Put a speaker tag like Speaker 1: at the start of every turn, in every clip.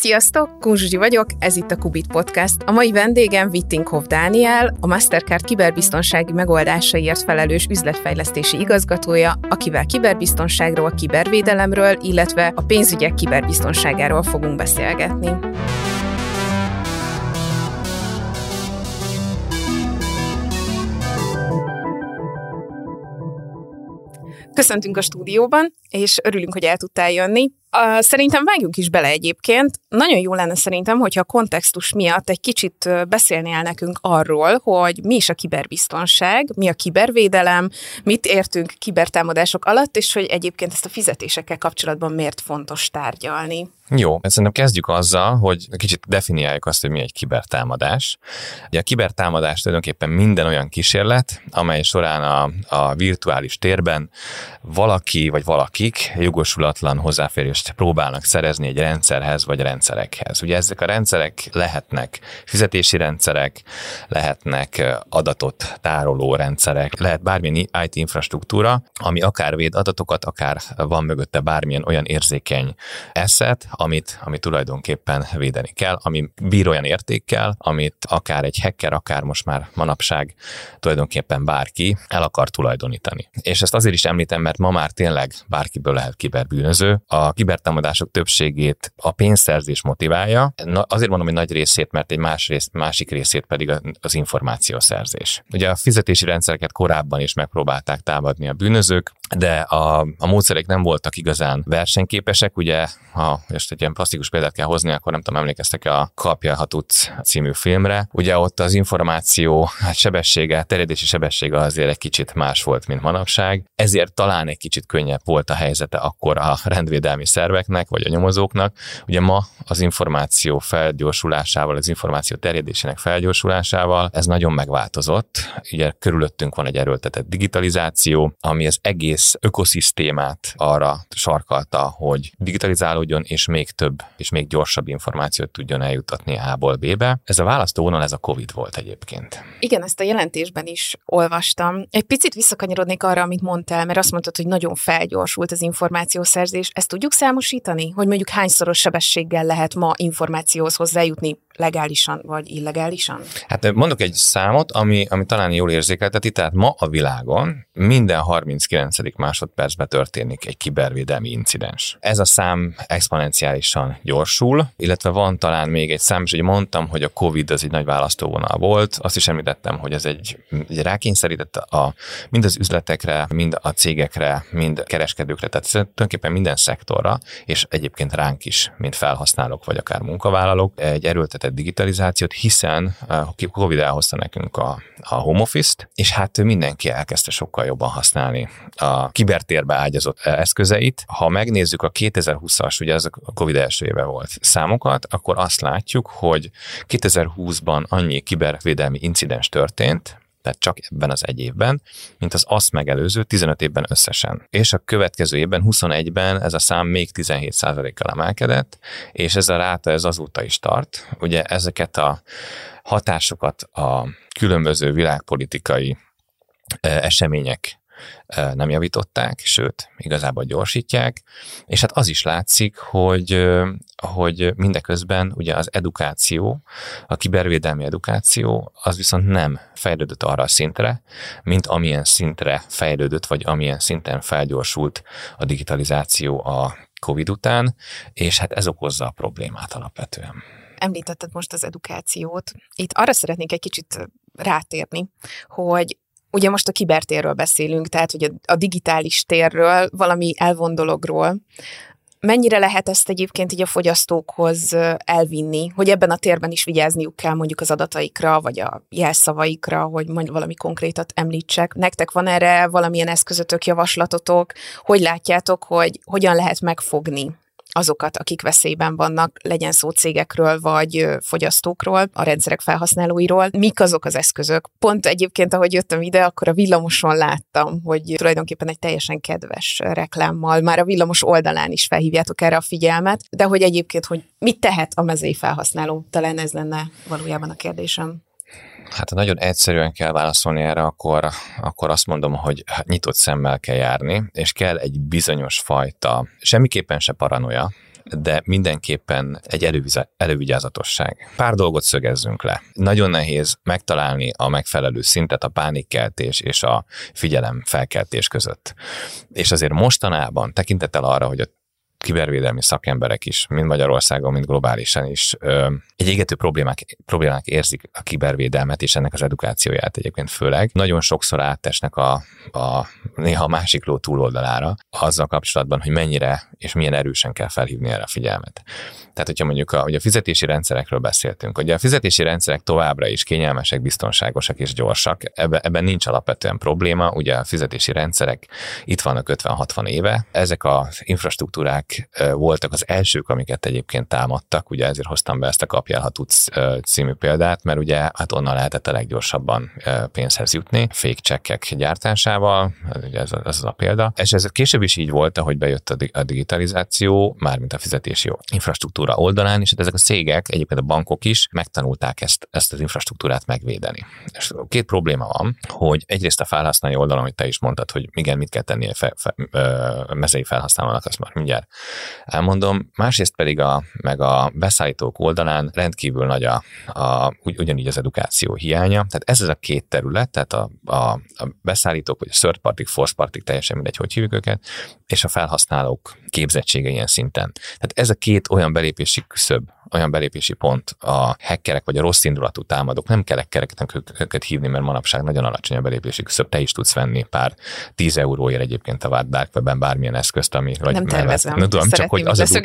Speaker 1: Sziasztok, Kunzsuzsi vagyok, ez itt a Kubit Podcast. A mai vendégem Wittinghoff Dániel, a Mastercard kiberbiztonsági megoldásaiért felelős üzletfejlesztési igazgatója, akivel kiberbiztonságról, kibervédelemről, illetve a pénzügyek kiberbiztonságáról fogunk beszélgetni. Köszöntünk a stúdióban, és örülünk, hogy el tudtál jönni. Szerintem vágjunk is bele egyébként. Nagyon jó lenne szerintem, hogyha a kontextus miatt egy kicsit beszélnél nekünk arról, hogy mi is a kiberbiztonság, mi a kibervédelem, mit értünk kibertámadások alatt, és hogy egyébként ezt a fizetésekkel kapcsolatban miért fontos tárgyalni.
Speaker 2: Jó, szerintem kezdjük azzal, hogy kicsit definiáljuk azt, hogy mi egy kibertámadás. Ugye a kibertámadás tulajdonképpen minden olyan kísérlet, amely során a, a virtuális térben valaki vagy valakik jogosulatlan hozzáférést próbálnak szerezni egy rendszerhez vagy rendszerekhez. Ugye ezek a rendszerek lehetnek fizetési rendszerek, lehetnek adatot tároló rendszerek, lehet bármilyen IT infrastruktúra, ami akár véd adatokat, akár van mögötte bármilyen olyan érzékeny asset, amit, amit tulajdonképpen védeni kell, ami bír olyan értékkel, amit akár egy hacker, akár most már manapság tulajdonképpen bárki el akar tulajdonítani. És ezt azért is említem, mert ma már tényleg bárkiből lehet kiberbűnöző. A kibertámadások többségét a pénzszerzés motiválja. Na, azért mondom, hogy nagy részét, mert egy más rész, másik részét pedig az információszerzés. Ugye a fizetési rendszereket korábban is megpróbálták támadni a bűnözők, de a, a módszerek nem voltak igazán versenyképesek, ugye, ha most egy ilyen plastikus példát kell hozni, akkor nem tudom, emlékeztek a Kapja, ha tudsz című filmre. Ugye ott az információ hát sebessége, terjedési sebessége azért egy kicsit más volt, mint manapság, ezért talán egy kicsit könnyebb volt a helyzete akkor a rendvédelmi szerveknek, vagy a nyomozóknak. Ugye ma az információ felgyorsulásával, az információ terjedésének felgyorsulásával ez nagyon megváltozott. Ugye körülöttünk van egy erőltetett digitalizáció, ami az egész ökoszisztémát arra sarkalta, hogy digitalizálódjon, és még több és még gyorsabb információt tudjon eljutatni A-ból B-be. Ez a választóvonal, ez a COVID volt egyébként.
Speaker 1: Igen, ezt a jelentésben is olvastam. Egy picit visszakanyarodnék arra, amit mondtál, mert azt mondtad, hogy nagyon felgyorsult az információszerzés. Ezt tudjuk számosítani, hogy mondjuk hányszoros sebességgel lehet ma információhoz hozzájutni legálisan vagy illegálisan?
Speaker 2: Hát mondok egy számot, ami, ami talán jól érzékelteti, tehát ma a világon minden 39. másodpercben történik egy kibervédelmi incidens. Ez a szám exponenciálisan gyorsul, illetve van talán még egy szám, és ugye mondtam, hogy a COVID az egy nagy választóvonal volt, azt is említettem, hogy ez egy, egy rákényszerített a, mind az üzletekre, mind a cégekre, mind a kereskedőkre, tehát tulajdonképpen minden szektorra, és egyébként ránk is, mint felhasználók vagy akár munkavállalók, egy erőltetett megkezdett digitalizációt, hiszen a Covid elhozta nekünk a, a home office-t, és hát mindenki elkezdte sokkal jobban használni a kibertérbe ágyazott eszközeit. Ha megnézzük a 2020-as, ugye ez a Covid első éve volt számokat, akkor azt látjuk, hogy 2020-ban annyi kibervédelmi incidens történt, tehát csak ebben az egy évben, mint az azt megelőző 15 évben összesen. És a következő évben, 21-ben ez a szám még 17%-kal emelkedett, és ez a ráta ez azóta is tart. Ugye ezeket a hatásokat a különböző világpolitikai események nem javították, sőt, igazából gyorsítják, és hát az is látszik, hogy, hogy mindeközben ugye az edukáció, a kibervédelmi edukáció, az viszont nem fejlődött arra a szintre, mint amilyen szintre fejlődött, vagy amilyen szinten felgyorsult a digitalizáció a COVID után, és hát ez okozza a problémát alapvetően.
Speaker 1: Említetted most az edukációt. Itt arra szeretnék egy kicsit rátérni, hogy Ugye most a kibertérről beszélünk, tehát hogy a, a digitális térről, valami elvondologról. Mennyire lehet ezt egyébként így a fogyasztókhoz elvinni, hogy ebben a térben is vigyázniuk kell mondjuk az adataikra, vagy a jelszavaikra, hogy mondjuk valami konkrétat említsek. Nektek van erre valamilyen eszközötök, javaslatotok? Hogy látjátok, hogy hogyan lehet megfogni azokat, akik veszélyben vannak, legyen szó cégekről vagy fogyasztókról, a rendszerek felhasználóiról. Mik azok az eszközök? Pont egyébként, ahogy jöttem ide, akkor a villamoson láttam, hogy tulajdonképpen egy teljesen kedves reklámmal, már a villamos oldalán is felhívjátok erre a figyelmet, de hogy egyébként, hogy mit tehet a mezei felhasználó? Talán ez lenne valójában a kérdésem.
Speaker 2: Hát ha nagyon egyszerűen kell válaszolni erre, akkor, akkor azt mondom, hogy nyitott szemmel kell járni, és kell egy bizonyos fajta, semmiképpen se paranoia, de mindenképpen egy elővigyázatosság. Pár dolgot szögezzünk le. Nagyon nehéz megtalálni a megfelelő szintet a pánikkeltés és a figyelem felkeltés között. És azért mostanában tekintettel arra, hogy a kibervédelmi szakemberek is, mind Magyarországon, mind globálisan is egy égető problémák, problémák érzik a kibervédelmet és ennek az edukációját egyébként főleg. Nagyon sokszor áttesnek a, a néha a másik ló túloldalára azzal kapcsolatban, hogy mennyire és milyen erősen kell felhívni erre a figyelmet. Tehát, hogyha mondjuk a, ugye a fizetési rendszerekről beszéltünk, ugye a fizetési rendszerek továbbra is kényelmesek, biztonságosak és gyorsak, ebben, ebben nincs alapvetően probléma, ugye a fizetési rendszerek itt vannak 50-60 éve, ezek az infrastruktúrák voltak az elsők, amiket egyébként támadtak, ugye ezért hoztam be ezt a kapjál, ha tudsz című példát, mert ugye hát onnan lehetett a leggyorsabban pénzhez jutni, fake csekkek gyártásával, ugye ez, ez a példa. És ez később is így volt, ahogy bejött a digitalizáció, mármint a fizetési infrastruktúra infrastruktúra oldalán, és hát ezek a cégek, egyébként a bankok is megtanulták ezt, ezt az infrastruktúrát megvédeni. És két probléma van, hogy egyrészt a felhasználói oldalon, hogy te is mondtad, hogy igen, mit kell tenni a fe, fe, ö, mezei felhasználónak, azt már mindjárt elmondom. Másrészt pedig a, meg a beszállítók oldalán rendkívül nagy a, a ugy, ugyanígy az edukáció hiánya. Tehát ez az a két terület, tehát a, a, a beszállítók, vagy a third party, force party, teljesen mindegy, hogy hívjuk őket, és a felhasználók képzettsége ilyen szinten. Tehát ez a két olyan belépési küszöb, olyan belépési pont a hackerek vagy a rossz indulatú támadók, nem kell hackereket őket hívni, mert manapság nagyon alacsony a belépési küszöb, te is tudsz venni pár tíz euróért egyébként a Dark Webben bármilyen eszközt, ami
Speaker 1: vagy nem tervezem, nem tudom, csak hogy
Speaker 2: az a,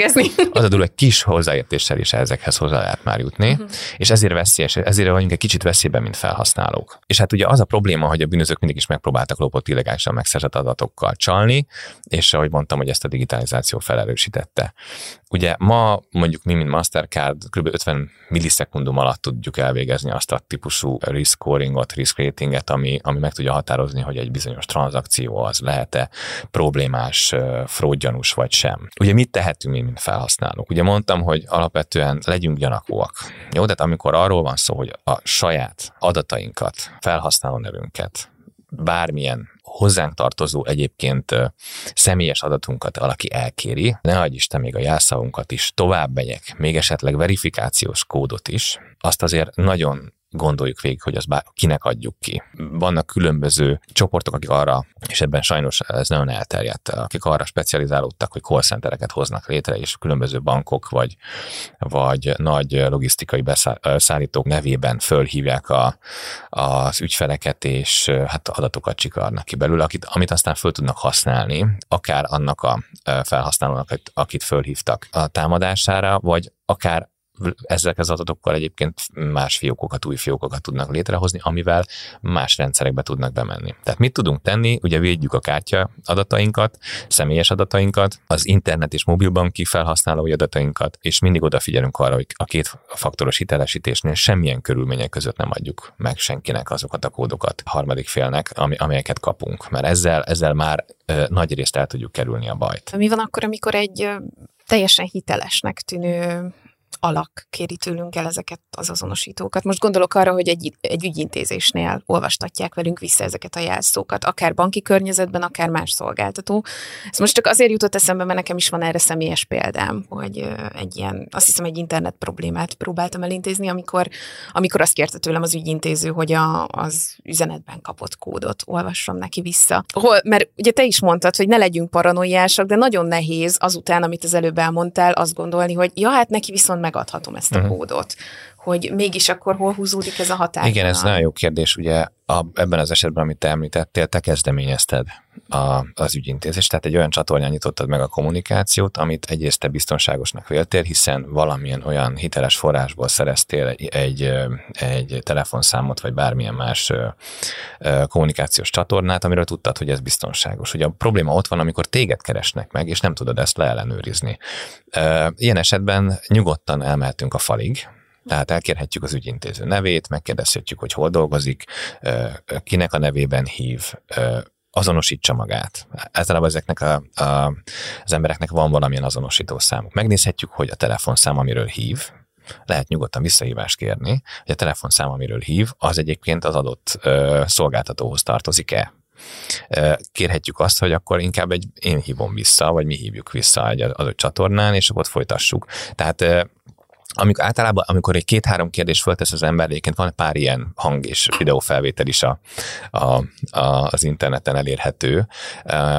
Speaker 2: az a egy kis hozzáértéssel is ezekhez hozzá lehet már jutni, uh-huh. és ezért veszélyes, ezért vagyunk egy kicsit veszélyben, mint felhasználók. És hát ugye az a probléma, hogy a bűnözők mindig is megpróbáltak lopott illegálisan megszerzett adatokkal csalni, és ahogy mondtam, hogy ezt a digitalizáció felerősítette. Ugye ma mondjuk mi, mint Mastercard, kb. 50 millisekundum alatt tudjuk elvégezni azt a típusú risk scoringot, risk ratinget, ami, ami meg tudja határozni, hogy egy bizonyos tranzakció az lehet-e problémás, fraudjanus vagy sem. Ugye mit tehetünk mi, mint felhasználók? Ugye mondtam, hogy alapvetően legyünk gyanakúak. Jó, tehát amikor arról van szó, hogy a saját adatainkat, felhasználó nevünket, bármilyen hozzánk tartozó egyébként személyes adatunkat valaki elkéri, ne adj Isten még a jelszavunkat is, tovább megyek, még esetleg verifikációs kódot is, azt azért nagyon gondoljuk végig, hogy az bár, kinek adjuk ki. Vannak különböző csoportok, akik arra, és ebben sajnos ez nagyon elterjedt, akik arra specializálódtak, hogy call centereket hoznak létre, és különböző bankok vagy, vagy nagy logisztikai beszállítók nevében fölhívják a, az ügyfeleket, és hát adatokat csikarnak ki belőle, akit, amit aztán föl tudnak használni, akár annak a felhasználónak, akit fölhívtak a támadására, vagy akár ezek az adatokkal egyébként más fiókokat, új fiókokat tudnak létrehozni, amivel más rendszerekbe tudnak bemenni. Tehát mit tudunk tenni? Ugye védjük a kártya adatainkat, személyes adatainkat, az internet és mobilbanki felhasználói adatainkat, és mindig odafigyelünk arra, hogy a két faktoros hitelesítésnél semmilyen körülmények között nem adjuk meg senkinek azokat a kódokat a harmadik félnek, ami, amelyeket kapunk. Mert ezzel, ezzel már ö, nagy részt el tudjuk kerülni a bajt.
Speaker 1: Mi van akkor, amikor egy teljesen hitelesnek tűnő alak kéri tőlünk el ezeket az azonosítókat. Most gondolok arra, hogy egy, egy ügyintézésnél olvastatják velünk vissza ezeket a jelszókat, akár banki környezetben, akár más szolgáltató. Ez most csak azért jutott eszembe, mert nekem is van erre személyes példám, hogy egy ilyen, azt hiszem, egy internet problémát próbáltam elintézni, amikor, amikor azt kérte tőlem az ügyintéző, hogy a, az üzenetben kapott kódot olvassam neki vissza. Hol, mert ugye te is mondtad, hogy ne legyünk paranoiásak, de nagyon nehéz azután, amit az előbb elmondtál, azt gondolni, hogy ja, hát neki viszont meg megadhatom ezt a uh-huh. kódot, hogy mégis akkor hol húzódik ez a határ.
Speaker 2: Igen, ez nagyon jó kérdés. Ugye a, ebben az esetben, amit te említettél, te kezdeményezted a, az ügyintézést, tehát egy olyan csatornán nyitottad meg a kommunikációt, amit egyrészt te biztonságosnak véltél, hiszen valamilyen olyan hiteles forrásból szereztél egy, egy, egy telefonszámot, vagy bármilyen más kommunikációs csatornát, amiről tudtad, hogy ez biztonságos. Ugye a probléma ott van, amikor téged keresnek meg, és nem tudod ezt leellenőrizni. Ilyen esetben nyugodtan elmehetünk a falig, tehát elkérhetjük az ügyintéző nevét, megkérdezhetjük, hogy hol dolgozik, kinek a nevében hív, azonosítsa magát. Általában ezeknek a, a, az embereknek van valamilyen azonosító számuk. Megnézhetjük, hogy a telefonszám, amiről hív, lehet nyugodtan visszahívást kérni, hogy a telefonszám, amiről hív, az egyébként az adott ö, szolgáltatóhoz tartozik-e. Kérhetjük azt, hogy akkor inkább egy én hívom vissza, vagy mi hívjuk vissza egy adott csatornán, és akkor folytassuk. Tehát amikor általában, amikor egy két-három kérdés föltesz az ember, egyébként van pár ilyen hang és videófelvétel is a, a, a, az interneten elérhető.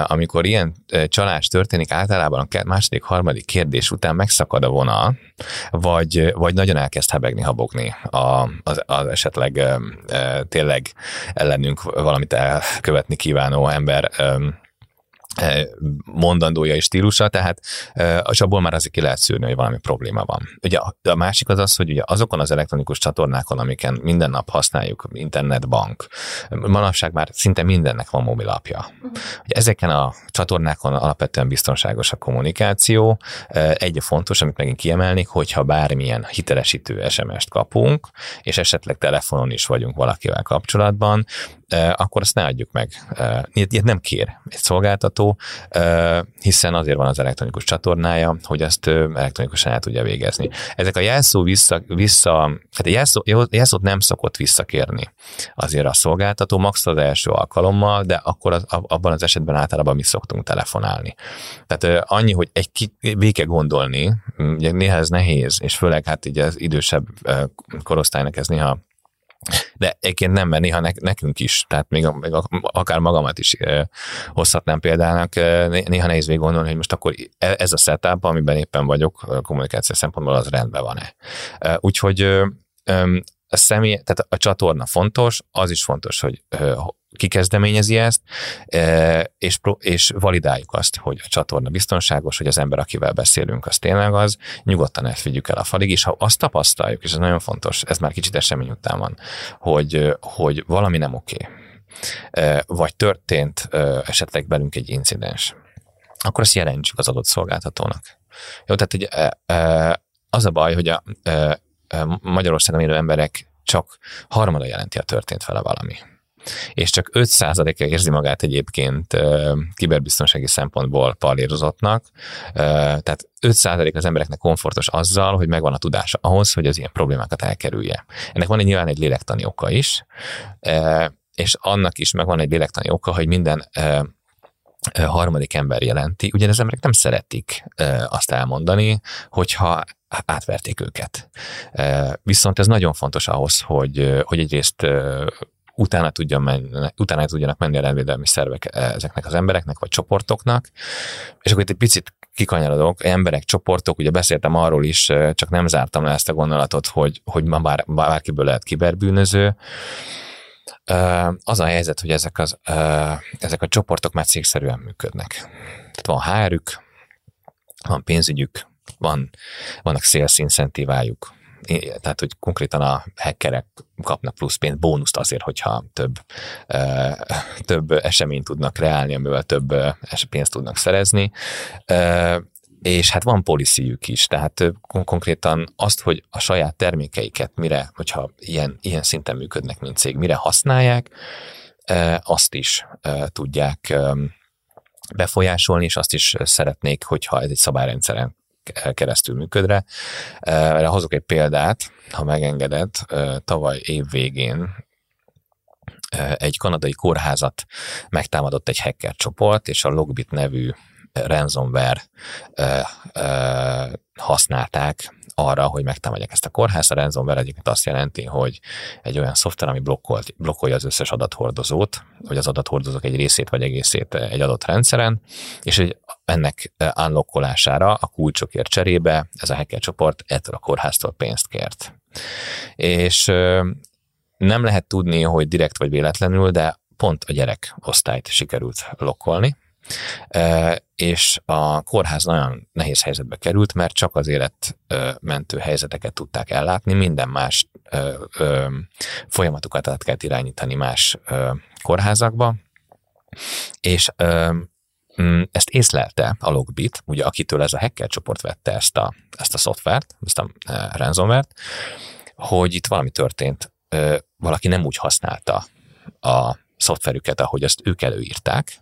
Speaker 2: Amikor ilyen csalás történik, általában a második, harmadik kérdés után megszakad a vonal, vagy, vagy nagyon elkezd hebegni, habogni a, az, az esetleg tényleg ellenünk valamit elkövetni kívánó ember mondandója és stílusa, tehát e, és abból már azért ki lehet szűrni, hogy valami probléma van. Ugye a másik az az, hogy ugye azokon az elektronikus csatornákon, amiken minden nap használjuk, internetbank, manapság már szinte mindennek van mobilapja. Uh-huh. Ugye ezeken a csatornákon alapvetően biztonságos a kommunikáció. E, egy fontos, amit megint kiemelnék, hogyha bármilyen hitelesítő SMS-t kapunk, és esetleg telefonon is vagyunk valakivel kapcsolatban, akkor azt ne adjuk meg. Ilyet nem kér egy szolgáltató, hiszen azért van az elektronikus csatornája, hogy ezt elektronikusan el tudja végezni. Ezek a jelszó vissza, vissza hát a jelszó, jelszót nem szokott visszakérni azért a szolgáltató, max az első alkalommal, de akkor az, abban az esetben általában mi szoktunk telefonálni. Tehát annyi, hogy egy ki, végig gondolni, ugye néha ez nehéz, és főleg hát így az idősebb korosztálynak ez néha de egyébként nem, mert néha nekünk is, tehát még, még akár magamat is hozhatnám példának, néha nehéz végig gondolni, hogy most akkor e, ez a setup, amiben éppen vagyok kommunikáció szempontból, az rendben van-e. Úgyhogy a személy, tehát a csatorna fontos, az is fontos, hogy ki kezdeményezi ezt, e, és, és validáljuk azt, hogy a csatorna biztonságos, hogy az ember, akivel beszélünk, az tényleg az, nyugodtan ezt vigyük el a falig, és ha azt tapasztaljuk, és ez nagyon fontos, ez már kicsit esemény után van, hogy, hogy valami nem oké, e, vagy történt e, esetleg belünk egy incidens, akkor azt jelentsük az adott szolgáltatónak. Jó, tehát hogy az a baj, hogy a Magyarországon élő emberek csak harmada jelenti a történt vele valami és csak 5%-a érzi magát egyébként kiberbiztonsági szempontból pallérozottnak, tehát 5% az embereknek komfortos azzal, hogy megvan a tudása ahhoz, hogy az ilyen problémákat elkerülje. Ennek van egy nyilván egy lélektani oka is, és annak is megvan egy lélektani oka, hogy minden harmadik ember jelenti. Ugyan az emberek nem szeretik azt elmondani, hogyha átverték őket. Viszont ez nagyon fontos ahhoz, hogy, hogy egyrészt utána, tudjon menni, utána tudjanak menni a rendvédelmi szervek ezeknek az embereknek, vagy csoportoknak. És akkor itt egy picit kikanyarodok, emberek, csoportok, ugye beszéltem arról is, csak nem zártam le ezt a gondolatot, hogy, hogy ma bár, bárkiből lehet kiberbűnöző. Az a helyzet, hogy ezek, az, ezek a csoportok már cégszerűen működnek. Tehát van HR-ük, van pénzügyük, van, vannak sales incentívájuk, tehát hogy konkrétan a hackerek kapnak plusz pénzt, bónuszt azért, hogyha több, több eseményt tudnak kreálni, amivel több pénzt tudnak szerezni. És hát van policyjük is, tehát konkrétan azt, hogy a saját termékeiket mire, hogyha ilyen, ilyen szinten működnek, mint cég, mire használják, azt is tudják befolyásolni, és azt is szeretnék, hogyha ez egy szabályrendszeren keresztül működre. Erre hozok egy példát, ha megengeded. Tavaly év végén egy kanadai kórházat megtámadott egy hacker csoport, és a Logbit nevű ransomware használták arra, hogy megtámadják ezt a kórház. A ransomware egyébként azt jelenti, hogy egy olyan szoftver, ami blokkolt, blokkolja az összes adathordozót, vagy az adathordozók egy részét vagy egészét egy adott rendszeren, és hogy ennek unlockolására a kulcsokért cserébe ez a hacker csoport ettől a kórháztól pénzt kért. És nem lehet tudni, hogy direkt vagy véletlenül, de pont a gyerek osztályt sikerült lokkolni, és a kórház nagyon nehéz helyzetbe került, mert csak az életmentő helyzeteket tudták ellátni, minden más folyamatokat át kellett irányítani más kórházakba, és mm, ezt észlelte a Logbit, ugye akitől ez a hacker csoport vette ezt a, ezt a szoftvert, ezt a ransomware hogy itt valami történt, valaki nem úgy használta a szoftverüket, ahogy azt ők előírták,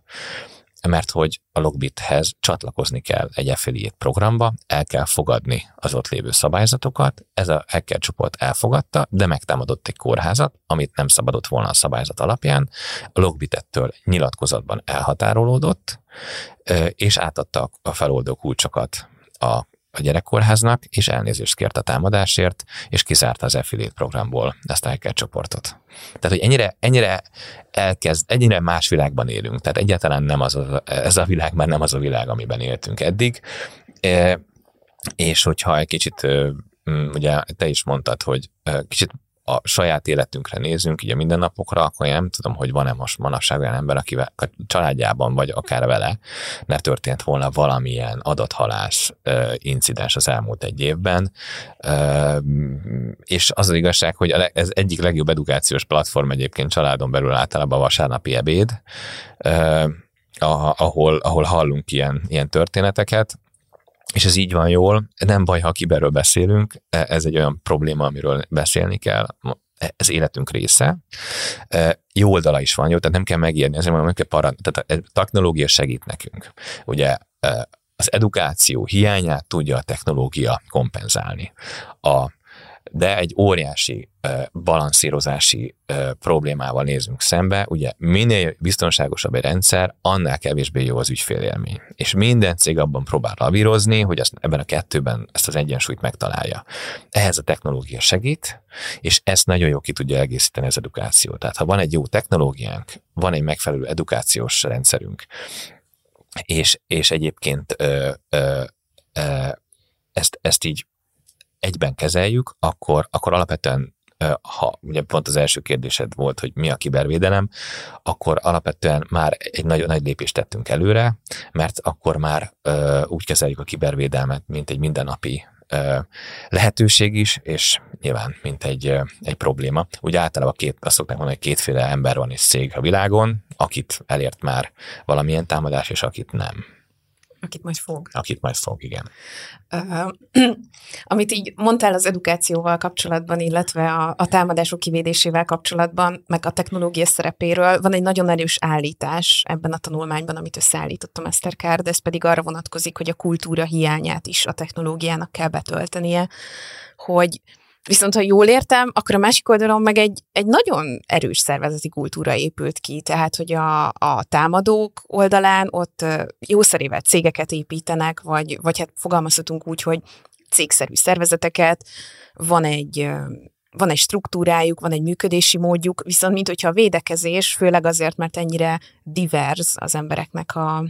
Speaker 2: mert hogy a Logbithez csatlakozni kell egy affiliate programba, el kell fogadni az ott lévő szabályzatokat, ez a hacker csoport elfogadta, de megtámadott egy kórházat, amit nem szabadott volna a szabályzat alapján, a Logbit ettől nyilatkozatban elhatárolódott, és átadta a feloldó kulcsokat a a gyerekkórháznak, és elnézést kért a támadásért, és kizárta az affiliate programból ezt a hacker csoportot. Tehát, hogy ennyire, ennyire elkezd, ennyire más világban élünk, tehát egyáltalán nem az a, ez a világ már nem az a világ, amiben éltünk eddig, e, és hogyha egy kicsit, ugye te is mondtad, hogy kicsit a saját életünkre nézünk, így a mindennapokra, akkor én nem tudom, hogy van-e most manapság olyan ember, akivel a családjában, vagy akár vele ne történt volna valamilyen adathalás incidens az elmúlt egy évben. És az az igazság, hogy ez egyik legjobb edukációs platform egyébként családon belül általában a vasárnapi ebéd, ahol, ahol hallunk ilyen, ilyen történeteket, és ez így van jól, nem baj, ha kiberről beszélünk, e, ez egy olyan probléma, amiről beszélni kell, ez életünk része. E, jó oldala is van, jó, tehát nem kell megírni, ezért mondom, hogy para, tehát a technológia segít nekünk. Ugye e, az edukáció hiányát tudja a technológia kompenzálni. A de egy óriási balanszírozási problémával nézünk szembe. Ugye minél biztonságosabb egy rendszer, annál kevésbé jó az ügyfélélmény. És minden cég abban próbál lavírozni, hogy ezt, ebben a kettőben ezt az egyensúlyt megtalálja. Ehhez a technológia segít, és ezt nagyon jó ki tudja egészíteni az edukáció. Tehát ha van egy jó technológiánk, van egy megfelelő edukációs rendszerünk, és, és egyébként ö, ö, ö, ezt, ezt így egyben kezeljük, akkor, akkor alapvetően ha ugye pont az első kérdésed volt, hogy mi a kibervédelem, akkor alapvetően már egy nagyon nagy lépést tettünk előre, mert akkor már úgy kezeljük a kibervédelmet, mint egy mindennapi lehetőség is, és nyilván, mint egy, egy probléma. Ugye általában két, azt szokták mondani, hogy kétféle ember van és szég a világon, akit elért már valamilyen támadás, és akit nem.
Speaker 1: Akit majd fog.
Speaker 2: Akit majd fog, igen.
Speaker 1: Uh, amit így mondtál az edukációval kapcsolatban, illetve a, a támadások kivédésével kapcsolatban, meg a technológia szerepéről, van egy nagyon erős állítás ebben a tanulmányban, amit összeállított a Mastercard, ez pedig arra vonatkozik, hogy a kultúra hiányát is a technológiának kell betöltenie, hogy Viszont ha jól értem, akkor a másik oldalon meg egy, egy nagyon erős szervezeti kultúra épült ki, tehát hogy a, a támadók oldalán ott jószerével cégeket építenek, vagy, vagy hát fogalmazhatunk úgy, hogy cégszerű szervezeteket, van egy van egy struktúrájuk, van egy működési módjuk, viszont mint hogyha a védekezés, főleg azért, mert ennyire divers az embereknek a,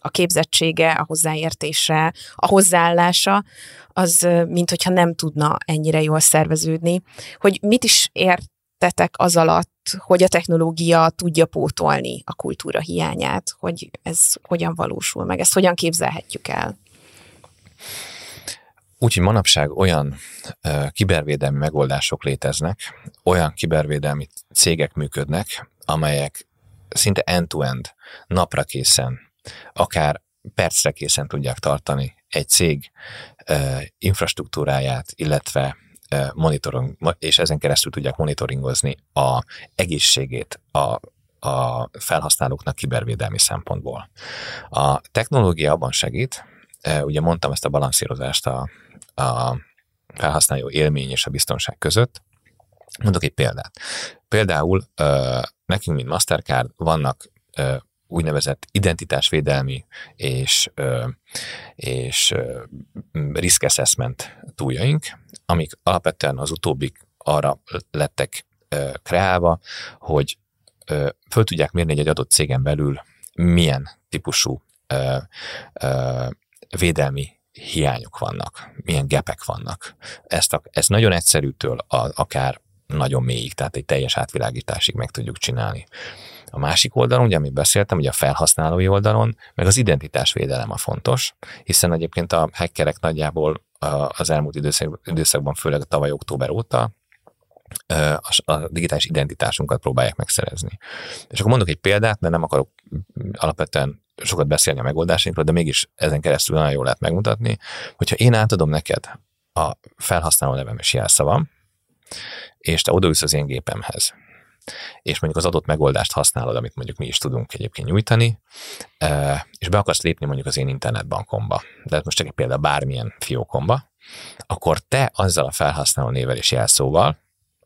Speaker 1: a képzettsége, a hozzáértése, a hozzáállása, az mint hogyha nem tudna ennyire jól szerveződni. Hogy mit is értetek az alatt, hogy a technológia tudja pótolni a kultúra hiányát, hogy ez hogyan valósul meg, ezt hogyan képzelhetjük el?
Speaker 2: Úgyhogy manapság olyan uh, kibervédelmi megoldások léteznek, olyan kibervédelmi cégek működnek, amelyek szinte end-to-end, napra készen akár percre készen tudják tartani egy cég infrastruktúráját, illetve uh, és ezen keresztül tudják monitoringozni a egészségét a, a felhasználóknak kibervédelmi szempontból. A technológia abban segít, ugye mondtam ezt a balanszírozást a, a felhasználó élmény és a biztonság között, Mondok egy példát. Például nekünk, mint Mastercard, vannak úgynevezett identitásvédelmi és, és risk assessment túljaink, amik alapvetően az utóbbik arra lettek kreálva, hogy föl tudják mérni egy adott cégen belül milyen típusú védelmi hiányok vannak, milyen gepek vannak. Ezt, a, ezt nagyon egyszerűtől a, akár nagyon mélyig, tehát egy teljes átvilágításig meg tudjuk csinálni. A másik oldalon, ugye amit beszéltem, ugye a felhasználói oldalon, meg az identitásvédelem a fontos, hiszen egyébként a hackerek nagyjából az elmúlt időszak, időszakban, főleg tavaly október óta a digitális identitásunkat próbálják megszerezni. És akkor mondok egy példát, mert nem akarok alapvetően sokat beszélni a megoldásainkról, de mégis ezen keresztül nagyon jól lehet megmutatni, hogyha én átadom neked a felhasználó nevem és jelszavam, és te odaülsz az én gépemhez, és mondjuk az adott megoldást használod, amit mondjuk mi is tudunk egyébként nyújtani, és be akarsz lépni mondjuk az én internetbankomba, de hát most csak egy példa bármilyen fiókomba, akkor te azzal a felhasználó nével és jelszóval,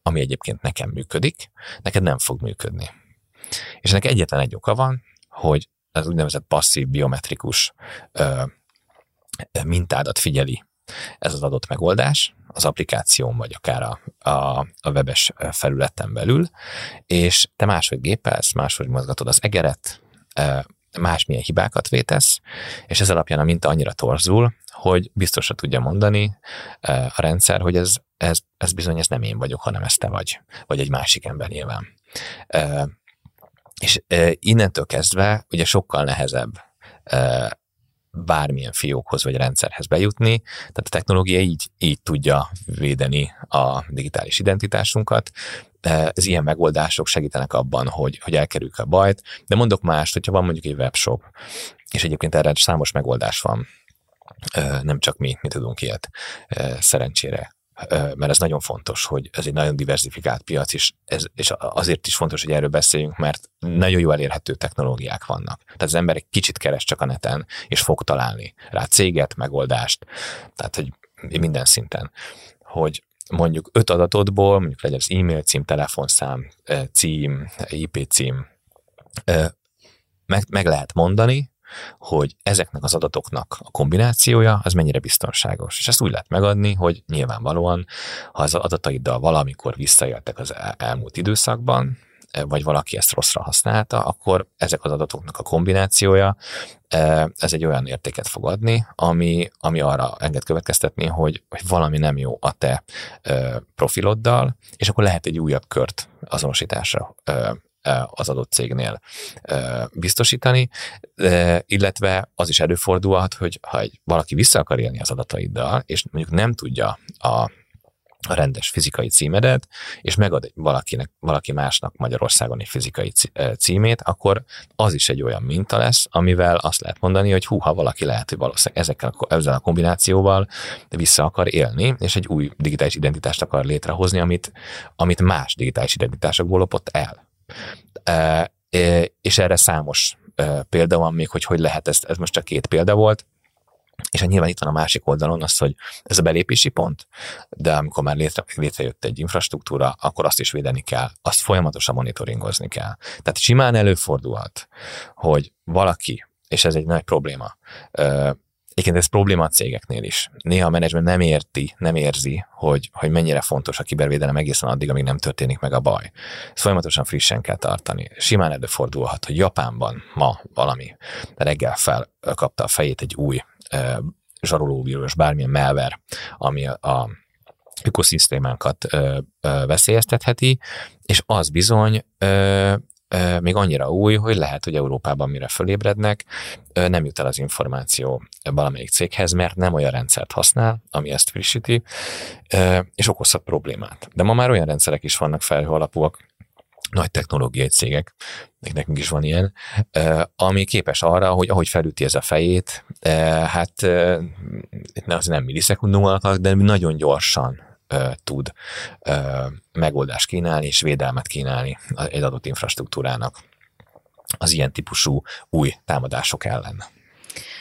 Speaker 2: ami egyébként nekem működik, neked nem fog működni. És ennek egyetlen egy oka van, hogy az úgynevezett passzív biometrikus ö, mintádat figyeli ez az adott megoldás, az applikáción, vagy akár a, a, a webes felületen belül, és te máshogy gépelsz, máshogy mozgatod az egeret, másmilyen hibákat vétesz, és ez alapján a minta annyira torzul, hogy biztosra tudja mondani a rendszer, hogy ez, ez, ez bizony ez nem én vagyok, hanem ez te vagy, vagy egy másik ember nyilván. És innentől kezdve ugye sokkal nehezebb bármilyen fiókhoz vagy rendszerhez bejutni, tehát a technológia így, így tudja védeni a digitális identitásunkat. Ez ilyen megoldások segítenek abban, hogy, hogy elkerüljük a bajt, de mondok mást, hogyha van mondjuk egy webshop, és egyébként erre számos megoldás van, nem csak mi, mi tudunk ilyet szerencsére mert ez nagyon fontos, hogy ez egy nagyon diversifikált piac, és, ez, és azért is fontos, hogy erről beszéljünk, mert nagyon jó elérhető technológiák vannak. Tehát az ember egy kicsit keres csak a neten, és fog találni rá céget, megoldást, tehát hogy minden szinten, hogy mondjuk öt adatodból, mondjuk legyen az e-mail cím, telefonszám, cím, IP cím, meg, meg lehet mondani, hogy ezeknek az adatoknak a kombinációja az mennyire biztonságos. És ezt úgy lehet megadni, hogy nyilvánvalóan, ha az adataiddal valamikor visszaéltek az elmúlt időszakban, vagy valaki ezt rosszra használta, akkor ezek az adatoknak a kombinációja, e, ez egy olyan értéket fog adni, ami, ami arra enged következtetni, hogy, hogy valami nem jó a te e, profiloddal, és akkor lehet egy újabb kört azonosításra e, az adott cégnél biztosítani, illetve az is előfordulhat, hogy ha valaki vissza akar élni az adataiddal, és mondjuk nem tudja a a rendes fizikai címedet, és megad valakinek, valaki másnak Magyarországon egy fizikai címét, akkor az is egy olyan minta lesz, amivel azt lehet mondani, hogy hú, ha valaki lehet, hogy valószínűleg ezekkel, ezzel a kombinációval vissza akar élni, és egy új digitális identitást akar létrehozni, amit, amit más digitális identitásokból lopott el. És erre számos példa van még, hogy hogy lehet ezt, ez most csak két példa volt, és hát nyilván itt van a másik oldalon az, hogy ez a belépési pont, de amikor már létre, létrejött egy infrastruktúra, akkor azt is védeni kell, azt folyamatosan monitoringozni kell. Tehát simán előfordulhat, hogy valaki, és ez egy nagy probléma, Egyébként ez probléma a cégeknél is. Néha a menedzsment nem érti, nem érzi, hogy, hogy mennyire fontos a kibervédelem egészen addig, amíg nem történik meg a baj. Ezt folyamatosan frissen kell tartani. Simán előfordulhat, hogy Japánban ma valami reggel felkapta a fejét egy új e, zsarolóvírus, bármilyen malware, ami a ökoszisztémánkat ö, ö, veszélyeztetheti, és az bizony ö, még annyira új, hogy lehet, hogy Európában mire fölébrednek, nem jut el az információ valamelyik céghez, mert nem olyan rendszert használ, ami ezt frissíti, és okozhat problémát. De ma már olyan rendszerek is vannak felhő nagy technológiai cégek, nekünk is van ilyen, ami képes arra, hogy ahogy felüti ez a fejét, hát az nem millisekundumok, de nagyon gyorsan tud megoldást kínálni és védelmet kínálni egy adott infrastruktúrának az ilyen típusú új támadások ellen.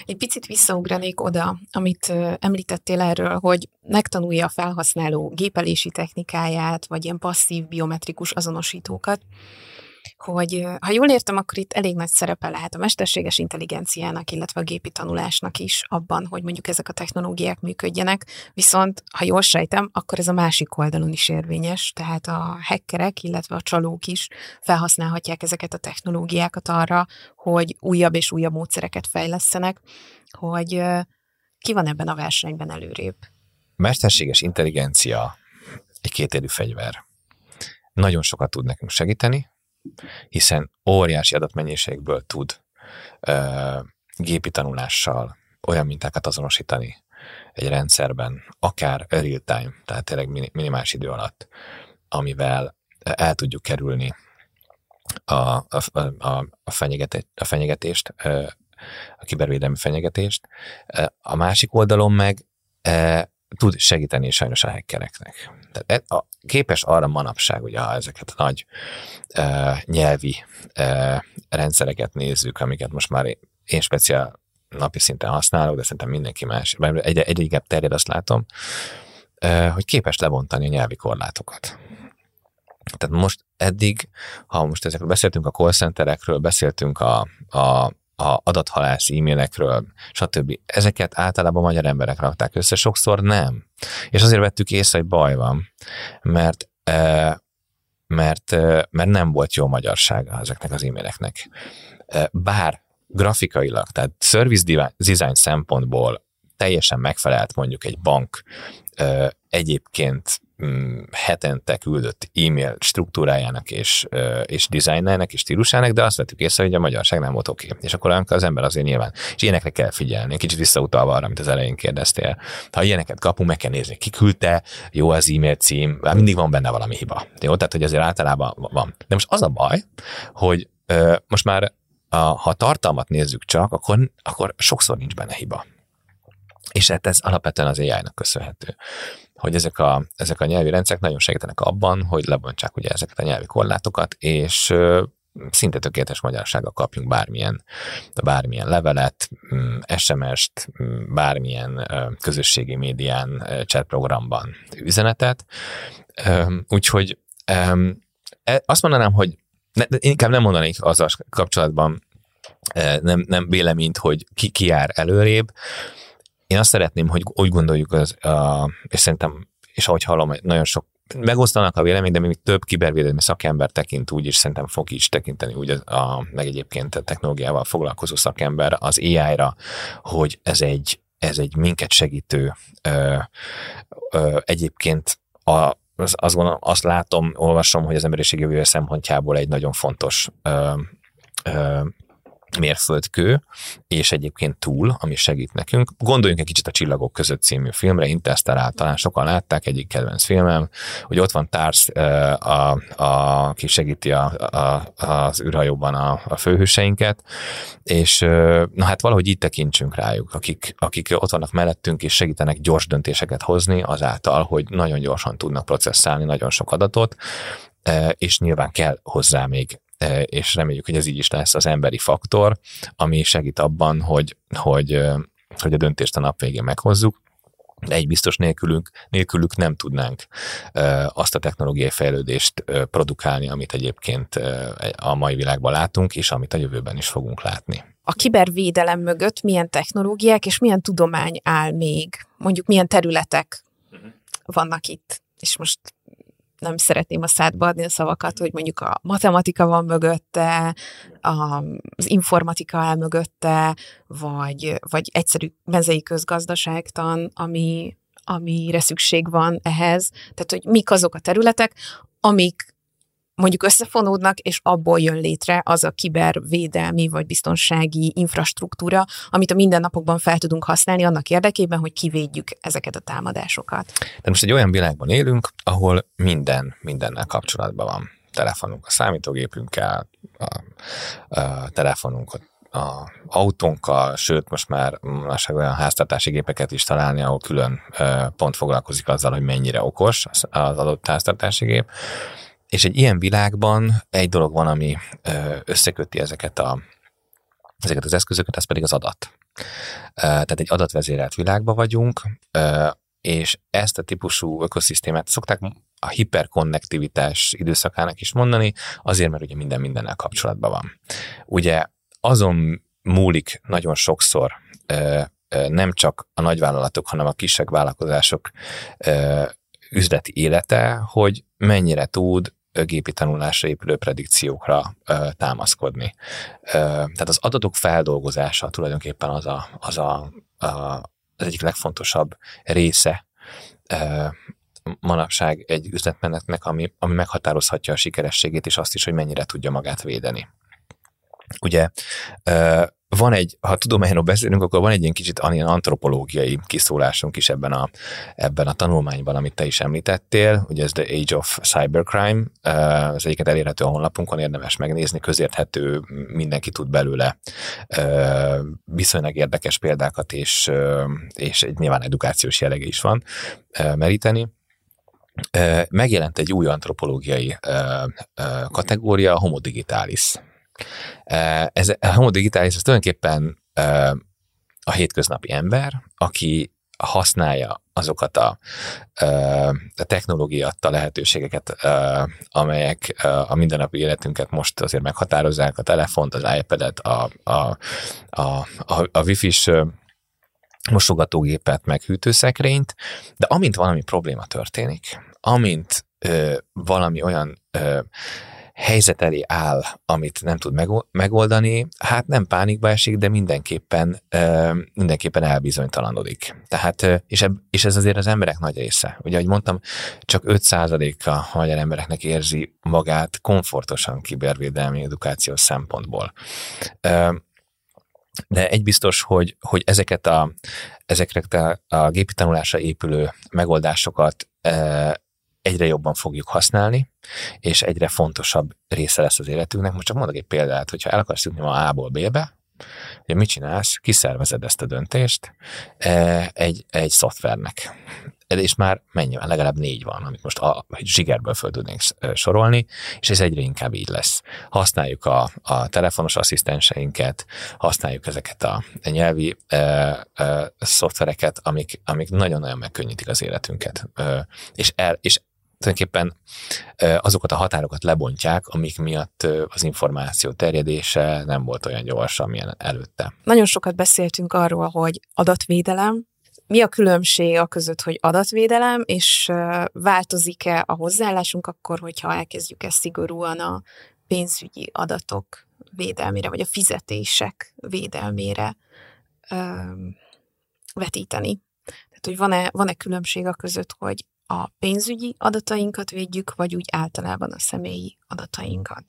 Speaker 1: Egy picit visszaugranék oda, amit említettél erről, hogy megtanulja a felhasználó gépelési technikáját, vagy ilyen passzív biometrikus azonosítókat hogy ha jól értem, akkor itt elég nagy szerepe lehet a mesterséges intelligenciának, illetve a gépi tanulásnak is abban, hogy mondjuk ezek a technológiák működjenek, viszont ha jól sejtem, akkor ez a másik oldalon is érvényes, tehát a hackerek, illetve a csalók is felhasználhatják ezeket a technológiákat arra, hogy újabb és újabb módszereket fejlesztenek, hogy ki van ebben a versenyben előrébb?
Speaker 2: Mesterséges intelligencia egy kétérű fegyver. Nagyon sokat tud nekünk segíteni, hiszen óriási adatmennyiségből tud ö, gépi tanulással olyan mintákat azonosítani egy rendszerben, akár real-time, tehát tényleg minimális idő alatt, amivel el tudjuk kerülni a, a, a, a fenyegetést, a kibervédelmi fenyegetést. A másik oldalon meg tud segíteni sajnos a hackereknek. Tehát e, a, képes arra manapság, ugye, ha ezeket a nagy e, nyelvi e, rendszereket nézzük, amiket most már én speciál napi szinten használok, de szerintem mindenki más, mert egyre, egyre inkább terjed, azt látom, e, hogy képes lebontani a nyelvi korlátokat. Tehát most eddig, ha most ezekről beszéltünk a call centerekről, beszéltünk a, a a adathalász e-mailekről, stb. Ezeket általában magyar emberek rakták össze, sokszor nem. És azért vettük észre, hogy baj van, mert e, mert, e, mert nem volt jó magyarsága ezeknek az e-maileknek. E, bár grafikailag, tehát service design szempontból teljesen megfelelt mondjuk egy bank egyébként hetente küldött e-mail struktúrájának és, és dizájnának és stílusának, de azt vettük észre, hogy a magyarság nem volt oké. És akkor az ember azért nyilván, és ilyenekre kell figyelni. Kicsit visszautalva arra, amit az elején kérdeztél. Ha ilyeneket kapunk, meg kell nézni, ki küldte, jó az e-mail cím, mindig van benne valami hiba. Jó, tehát hogy azért általában van. De most az a baj, hogy most már a, ha a tartalmat nézzük csak, akkor, akkor sokszor nincs benne hiba. És hát ez alapvetően az AI-nak köszönhető hogy ezek a, ezek a nyelvi rendszerek nagyon segítenek abban, hogy lebontsák ugye ezeket a nyelvi korlátokat, és szinte tökéletes magyarsággal kapjunk bármilyen, bármilyen levelet, SMS-t, mm, mm, bármilyen közösségi médián, chat üzenetet. Úgyhogy e, azt mondanám, hogy ne, inkább nem mondanék azzal kapcsolatban nem, nem véleményt, hogy ki, ki jár előrébb, én azt szeretném, hogy úgy gondoljuk, az, a, és szerintem, és ahogy hallom, nagyon sok megosztanak a vélemény, de még több kibervédelmi szakember tekint úgy, és szerintem fog is tekinteni úgy, a, a, meg egyébként a technológiával foglalkozó szakember az AI-ra, hogy ez egy, ez egy minket segítő, ö, ö, egyébként a, az, azt, gondolom, azt látom, olvasom, hogy az emberiség jövője szempontjából egy nagyon fontos ö, ö, mérföldkő, és egyébként túl, ami segít nekünk. Gondoljunk egy kicsit a Csillagok között című filmre, Interstellar, talán sokan látták, egyik kedvenc filmem, hogy ott van Tars, a, aki segíti a, a, az űrhajóban a, a főhőseinket, és na hát valahogy így tekintsünk rájuk, akik, akik ott vannak mellettünk, és segítenek gyors döntéseket hozni azáltal, hogy nagyon gyorsan tudnak processzálni nagyon sok adatot, és nyilván kell hozzá még és reméljük, hogy ez így is lesz az emberi faktor, ami segít abban, hogy, hogy, e, hogy a döntést a nap végén meghozzuk, de egy biztos nélkülünk, nélkülük nem tudnánk e, azt a technológiai fejlődést produkálni, amit egyébként a mai világban látunk, és amit a jövőben is fogunk látni.
Speaker 1: A kibervédelem mögött milyen technológiák és milyen tudomány áll még? Mondjuk milyen területek uh-huh. vannak itt? És most nem szeretném a szádba adni a szavakat, hogy mondjuk a matematika van mögötte, az informatika áll mögötte, vagy, vagy egyszerű mezei közgazdaságtan, ami, amire szükség van ehhez. Tehát, hogy mik azok a területek, amik mondjuk összefonódnak, és abból jön létre az a kibervédelmi vagy biztonsági infrastruktúra, amit a mindennapokban fel tudunk használni annak érdekében, hogy kivédjük ezeket a támadásokat.
Speaker 2: De most egy olyan világban élünk, ahol minden mindennel kapcsolatban van. Telefonunk a számítógépünkkel, a, a telefonunk a autónkkal, sőt most már lassan olyan háztartási gépeket is találni, ahol külön pont foglalkozik azzal, hogy mennyire okos az adott háztartási gép. És egy ilyen világban egy dolog van, ami összeköti ezeket, a, ezeket az eszközöket, ez pedig az adat. Tehát egy adatvezérelt világban vagyunk, és ezt a típusú ökoszisztémát szokták a hiperkonnektivitás időszakának is mondani, azért, mert ugye minden mindennel kapcsolatban van. Ugye azon múlik nagyon sokszor nem csak a nagyvállalatok, hanem a kisebb vállalkozások üzleti élete, hogy mennyire tud gépi tanulásra épülő predikciókra ö, támaszkodni. Ö, tehát az adatok feldolgozása tulajdonképpen az a, az, a, a, az egyik legfontosabb része ö, manapság egy üzletmenetnek, ami, ami meghatározhatja a sikerességét, és azt is, hogy mennyire tudja magát védeni. Ugye van egy, ha tudományról beszélünk, akkor van egy ilyen kicsit ilyen antropológiai kiszólásunk is ebben a, ebben a tanulmányban, amit te is említettél, ugye ez The Age of Cybercrime, ez egyiket elérhető a honlapunkon, érdemes megnézni, közérthető, mindenki tud belőle viszonylag érdekes példákat, és, és egy nyilván edukációs jellege is van meríteni megjelent egy új antropológiai kategória, a homo digitalis. Ez, a homo digitalis ez tulajdonképpen a hétköznapi ember, aki használja azokat a, a technológia adta lehetőségeket, amelyek a mindennapi életünket most azért meghatározzák, a telefont, az iPad-et, a, a, a, a wifi-s mosogatógépet, meg hűtőszekrényt, de amint valami probléma történik, amint ö, valami olyan ö, helyzet elé áll, amit nem tud megoldani, hát nem pánikba esik, de mindenképpen, mindenképpen elbizonytalanodik. Tehát, és, ez azért az emberek nagy része. Ugye, ahogy mondtam, csak 5%-a a magyar embereknek érzi magát komfortosan kibervédelmi edukációs szempontból. De egy biztos, hogy, hogy ezeket a, ezeket a, a gépi tanulásra épülő megoldásokat egyre jobban fogjuk használni, és egyre fontosabb része lesz az életünknek. Most csak mondok egy példát, hogyha el akarsz jutni ma A-ból B-be, ugye mit csinálsz? Kiszervezed ezt a döntést e, egy, egy szoftvernek. És már mennyi van? Legalább négy van, amit most a, zsigerből föl tudnénk sorolni, és ez egyre inkább így lesz. Használjuk a, a telefonos asszisztenseinket, használjuk ezeket a, a nyelvi e, e, szoftvereket, amik, amik nagyon-nagyon megkönnyítik az életünket. E, és, el, és tulajdonképpen azokat a határokat lebontják, amik miatt az információ terjedése nem volt olyan gyors, amilyen előtte.
Speaker 1: Nagyon sokat beszéltünk arról, hogy adatvédelem, mi a különbség a között, hogy adatvédelem, és változik-e a hozzáállásunk akkor, hogyha elkezdjük ezt szigorúan a pénzügyi adatok védelmére, vagy a fizetések védelmére vetíteni. Tehát, hogy van-e, van-e különbség a között, hogy a pénzügyi adatainkat védjük, vagy úgy általában a személyi adatainkat?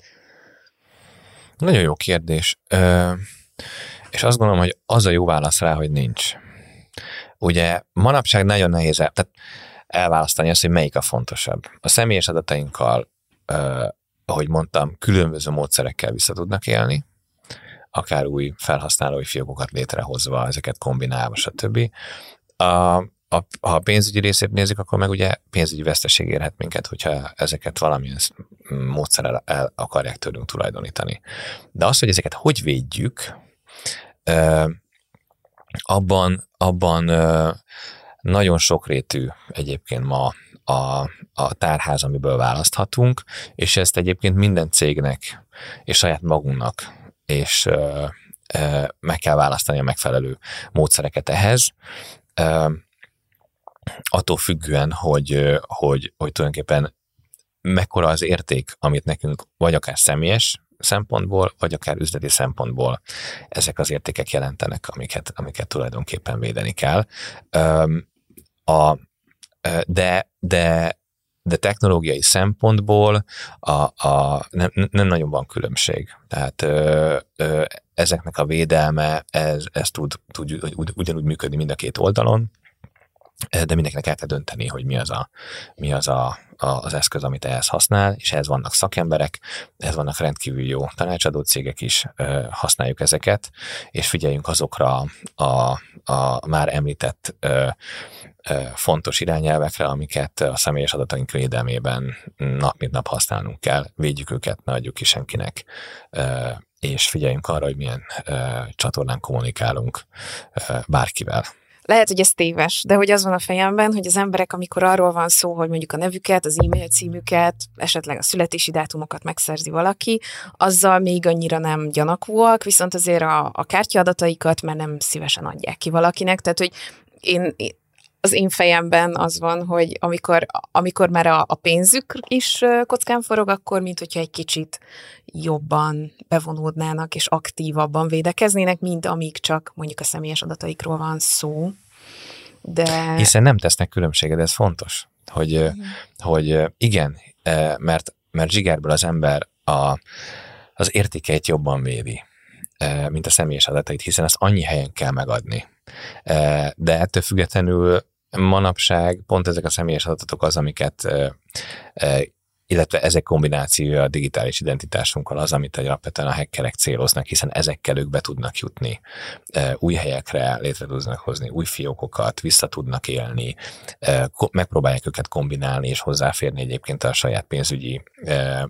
Speaker 2: Nagyon jó kérdés. Ö, és azt gondolom, hogy az a jó válasz rá, hogy nincs. Ugye manapság nagyon nehéz el, tehát elválasztani azt, hogy melyik a fontosabb. A személyes adatainkkal, ö, ahogy mondtam, különböző módszerekkel vissza tudnak élni, akár új felhasználói fiókokat létrehozva, ezeket kombinálva, stb. A, a, ha a pénzügyi részét nézik, akkor meg ugye pénzügyi veszteség érhet minket, hogyha ezeket valamilyen módszerrel el akarják tőlünk tulajdonítani. De az, hogy ezeket hogy védjük, abban, abban nagyon sokrétű egyébként ma a, a tárház, amiből választhatunk, és ezt egyébként minden cégnek és saját magunknak és meg kell választani a megfelelő módszereket ehhez attól függően, hogy, hogy, hogy tulajdonképpen mekkora az érték, amit nekünk vagy akár személyes szempontból, vagy akár üzleti szempontból ezek az értékek jelentenek, amiket, amiket tulajdonképpen védeni kell. A, de, de, de technológiai szempontból a, a, nem, nem nagyon van különbség. Tehát ö, ö, ezeknek a védelme, ez, ez tud, tud ugyanúgy működni mind a két oldalon, de mindenkinek el kell dönteni, hogy mi az, a, mi az a, az eszköz, amit ehhez használ, és ehhez vannak szakemberek, ehhez vannak rendkívül jó tanácsadó cégek is, használjuk ezeket, és figyeljünk azokra a, a már említett ö, fontos irányelvekre, amiket a személyes adataink védelmében nap mint nap használnunk kell, védjük őket, ne adjuk ki senkinek, és figyeljünk arra, hogy milyen csatornán kommunikálunk bárkivel.
Speaker 1: Lehet, hogy ez téves, de hogy az van a fejemben, hogy az emberek, amikor arról van szó, hogy mondjuk a nevüket, az e-mail címüket, esetleg a születési dátumokat megszerzi valaki, azzal még annyira nem gyanakúak, viszont azért a, a kártyadataikat már nem szívesen adják ki valakinek, tehát hogy én, az én fejemben az van, hogy amikor, amikor már a, a pénzük is kockán forog, akkor mint hogyha egy kicsit jobban bevonódnának és aktívabban védekeznének, mint amíg csak mondjuk a személyes adataikról van szó. De...
Speaker 2: Hiszen nem tesznek különbséget, ez fontos, hogy, mm. hogy igen, mert, mert zsigerből az ember a, az értékeit jobban védi, mint a személyes adatait, hiszen azt annyi helyen kell megadni. De ettől függetlenül manapság pont ezek a személyes adatok az, amiket illetve ezek kombinációja a digitális identitásunkkal az, amit alapvetően a hackerek céloznak, hiszen ezekkel ők be tudnak jutni új helyekre, létre tudnak hozni új fiókokat, vissza tudnak élni, megpróbálják őket kombinálni és hozzáférni egyébként a saját pénzügyi ö,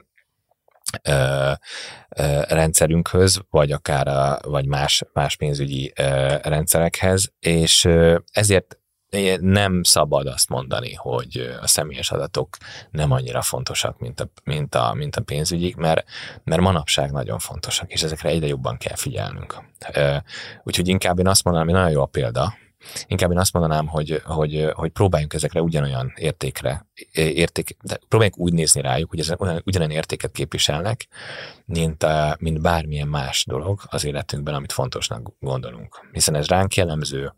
Speaker 2: rendszerünkhöz, vagy akár a, vagy más, más pénzügyi rendszerekhez, és ezért nem szabad azt mondani, hogy a személyes adatok nem annyira fontosak, mint a, mint a, mint a pénzügyik, mert, mert manapság nagyon fontosak, és ezekre egyre jobban kell figyelnünk. Úgyhogy inkább én azt mondanám, hogy nagyon jó a példa, Inkább én azt mondanám, hogy, hogy, hogy próbáljunk ezekre ugyanolyan értékre, érték, de próbáljunk úgy nézni rájuk, hogy ezek ugyanolyan értéket képviselnek, mint, a, mint bármilyen más dolog az életünkben, amit fontosnak gondolunk. Hiszen ez ránk jellemző,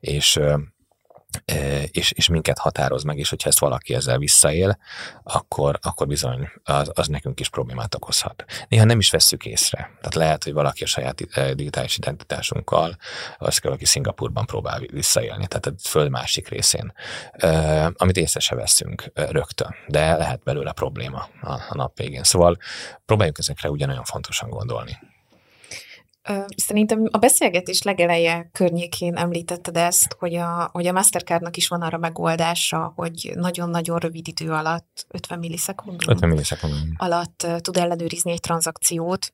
Speaker 2: és és, és minket határoz meg, és hogyha ezt valaki ezzel visszaél, akkor, akkor bizony az, az nekünk is problémát okozhat. Néha nem is vesszük észre. Tehát lehet, hogy valaki a saját digitális identitásunkkal, az valaki Szingapurban próbál visszaélni, tehát a föld másik részén, amit észre se veszünk rögtön, de lehet belőle probléma a, a nap végén. Szóval próbáljuk ezekre ugyanolyan fontosan gondolni.
Speaker 1: Szerintem a beszélgetés legeleje környékén említetted ezt, hogy a, hogy a Mastercardnak is van arra megoldása, hogy nagyon-nagyon rövid idő alatt, 50 millisekundum,
Speaker 2: 50 millisekundum.
Speaker 1: alatt tud ellenőrizni egy tranzakciót.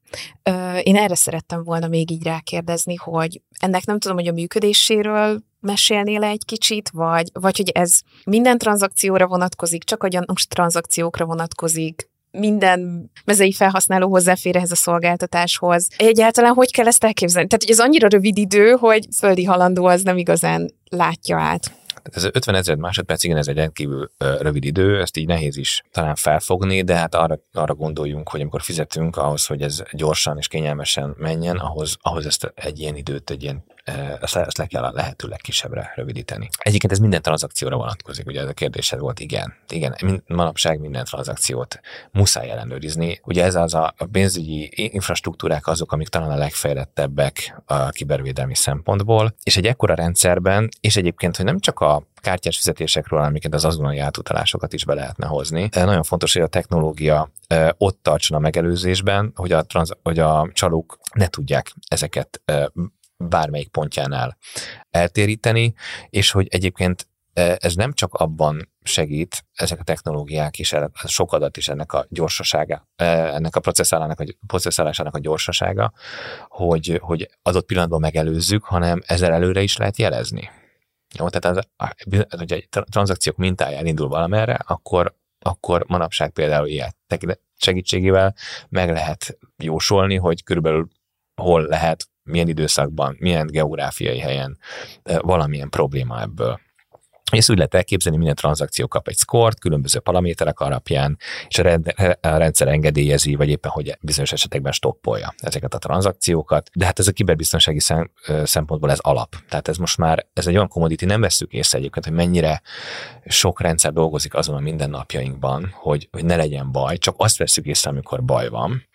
Speaker 1: Én erre szerettem volna még így rákérdezni, hogy ennek nem tudom, hogy a működéséről mesélnél egy kicsit, vagy, vagy hogy ez minden tranzakcióra vonatkozik, csak a gyanús tranzakciókra vonatkozik, minden mezei felhasználó hozzáfér ehhez a szolgáltatáshoz. Egyáltalán hogy kell ezt elképzelni? Tehát, hogy ez annyira rövid idő, hogy földi halandó az nem igazán látja át.
Speaker 2: Ez 50 ezer másodperc, igen, ez egy rendkívül rövid idő, ezt így nehéz is talán felfogni, de hát arra, arra gondoljunk, hogy amikor fizetünk ahhoz, hogy ez gyorsan és kényelmesen menjen, ahhoz, ahhoz ezt egy ilyen időt, egy ilyen ezt, ezt le kell a lehető legkisebbre rövidíteni. Egyébként ez minden tranzakcióra vonatkozik, ugye ez a kérdésed volt, igen. Igen, manapság minden tranzakciót muszáj ellenőrizni. Ugye ez az a, a pénzügyi infrastruktúrák azok, amik talán a legfejlettebbek a kibervédelmi szempontból, és egy ekkora rendszerben, és egyébként, hogy nem csak a kártyás fizetésekről, amiket az azonnali átutalásokat is be lehetne hozni. Nagyon fontos, hogy a technológia ott tartson a megelőzésben, hogy a, transz, hogy a csalók ne tudják ezeket bármelyik pontjánál eltéríteni, és hogy egyébként e, ez nem csak abban segít, ezek a technológiák is, sok adat is ennek a gyorsasága, e, ennek a processzálának a, processzálásának a gyorsasága, hogy, hogy adott pillanatban megelőzzük, hanem ezzel előre is lehet jelezni. Jó, tehát az, hogy egy tranzakciók mintája elindul valamerre, akkor, akkor manapság például ilyet segítségével meg lehet jósolni, hogy körülbelül hol lehet milyen időszakban, milyen geográfiai helyen valamilyen probléma ebből. És úgy lehet elképzelni, minden tranzakció kap egy szkort, különböző paraméterek alapján, és a rendszer engedélyezi, vagy éppen, hogy bizonyos esetekben stoppolja ezeket a tranzakciókat. De hát ez a kiberbiztonsági szem, szempontból ez alap. Tehát ez most már, ez egy olyan commodity, nem veszük észre egyébként, hogy mennyire sok rendszer dolgozik azon a mindennapjainkban, hogy, hogy ne legyen baj, csak azt veszük észre, amikor baj van.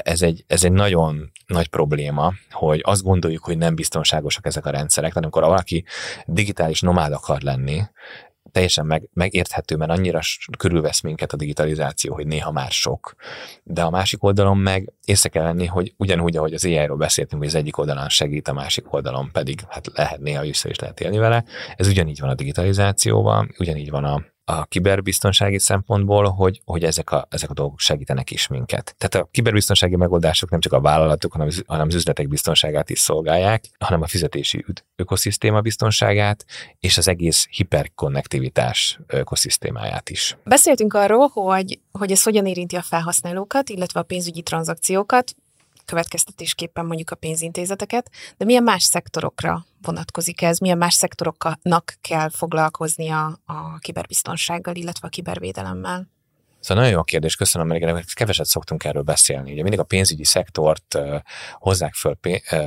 Speaker 2: Ez egy, ez egy nagyon nagy probléma, hogy azt gondoljuk, hogy nem biztonságosak ezek a rendszerek, tehát amikor valaki digitális nomád akar lenni, teljesen meg, megérthető, mert annyira körülvesz minket a digitalizáció, hogy néha már sok. De a másik oldalon meg észre kell lenni, hogy ugyanúgy, ahogy az AI-ról beszéltünk, hogy az egyik oldalon segít, a másik oldalon pedig hát lehet néha vissza is lehet élni vele. Ez ugyanígy van a digitalizációval, ugyanígy van a, a kiberbiztonsági szempontból, hogy, hogy ezek, a, ezek a dolgok segítenek is minket. Tehát a kiberbiztonsági megoldások nem csak a vállalatok, hanem, hanem az üzletek biztonságát is szolgálják, hanem a fizetési ökoszisztéma biztonságát és az egész hiperkonnektivitás ökoszisztémáját is.
Speaker 1: Beszéltünk arról, hogy, hogy ez hogyan érinti a felhasználókat, illetve a pénzügyi tranzakciókat, következtetésképpen mondjuk a pénzintézeteket, de milyen más szektorokra vonatkozik ez, milyen más szektoroknak kell foglalkoznia a kiberbiztonsággal, illetve a kibervédelemmel?
Speaker 2: Szóval nagyon jó a kérdés, köszönöm, mert keveset szoktunk erről beszélni. Ugye mindig a pénzügyi szektort hozzák föl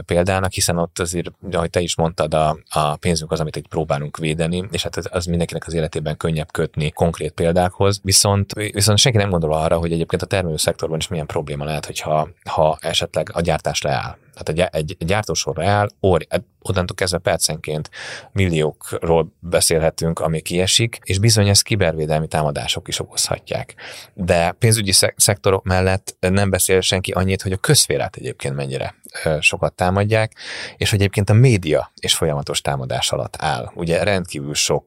Speaker 2: példának, hiszen ott azért, ahogy te is mondtad, a, a pénzünk az, amit itt próbálunk védeni, és hát az mindenkinek az életében könnyebb kötni konkrét példákhoz. Viszont, viszont senki nem gondol arra, hogy egyébként a termelő szektorban is milyen probléma lehet, hogyha ha esetleg a gyártás leáll Tehát egy, egy gyártósorra áll, óri, onnantól kezdve percenként milliókról beszélhetünk, ami kiesik, és bizony ezt kibervédelmi támadások is okozhatják. De pénzügyi szektorok mellett nem beszél senki annyit, hogy a közférát egyébként mennyire sokat támadják, és hogy egyébként a média és folyamatos támadás alatt áll. Ugye rendkívül sok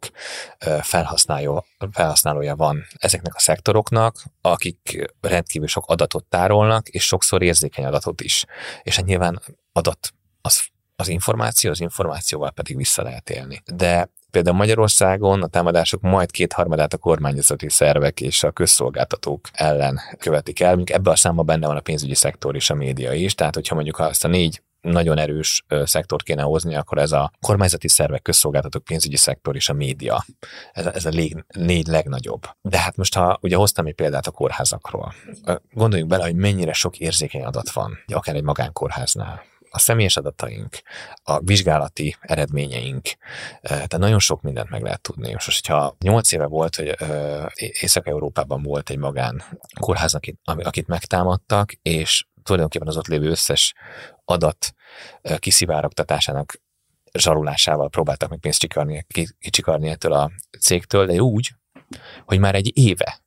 Speaker 2: felhasználó, felhasználója van ezeknek a szektoroknak, akik rendkívül sok adatot tárolnak, és sokszor érzékeny adatot is. És hát nyilván adat az az információ, az információval pedig vissza lehet élni. De például Magyarországon a támadások majd kétharmadát a kormányzati szervek és a közszolgáltatók ellen követik el. Mondjuk ebbe a számba benne van a pénzügyi szektor és a média is, tehát hogyha mondjuk azt a négy nagyon erős szektort kéne hozni, akkor ez a kormányzati szervek, közszolgáltatók, pénzügyi szektor és a média. Ez, ez a lég, négy legnagyobb. De hát most, ha ugye hoztam egy példát a kórházakról, gondoljunk bele, hogy mennyire sok érzékeny adat van, akár egy magánkórháznál a személyes adataink, a vizsgálati eredményeink, tehát nagyon sok mindent meg lehet tudni. Most, hogyha 8 éve volt, hogy Észak-Európában volt egy magán kórház, akit, akit megtámadtak, és tulajdonképpen az ott lévő összes adat kiszivárogtatásának zsarulásával próbáltak meg pénzt csikarni, kicsikarni ettől a cégtől, de úgy, hogy már egy éve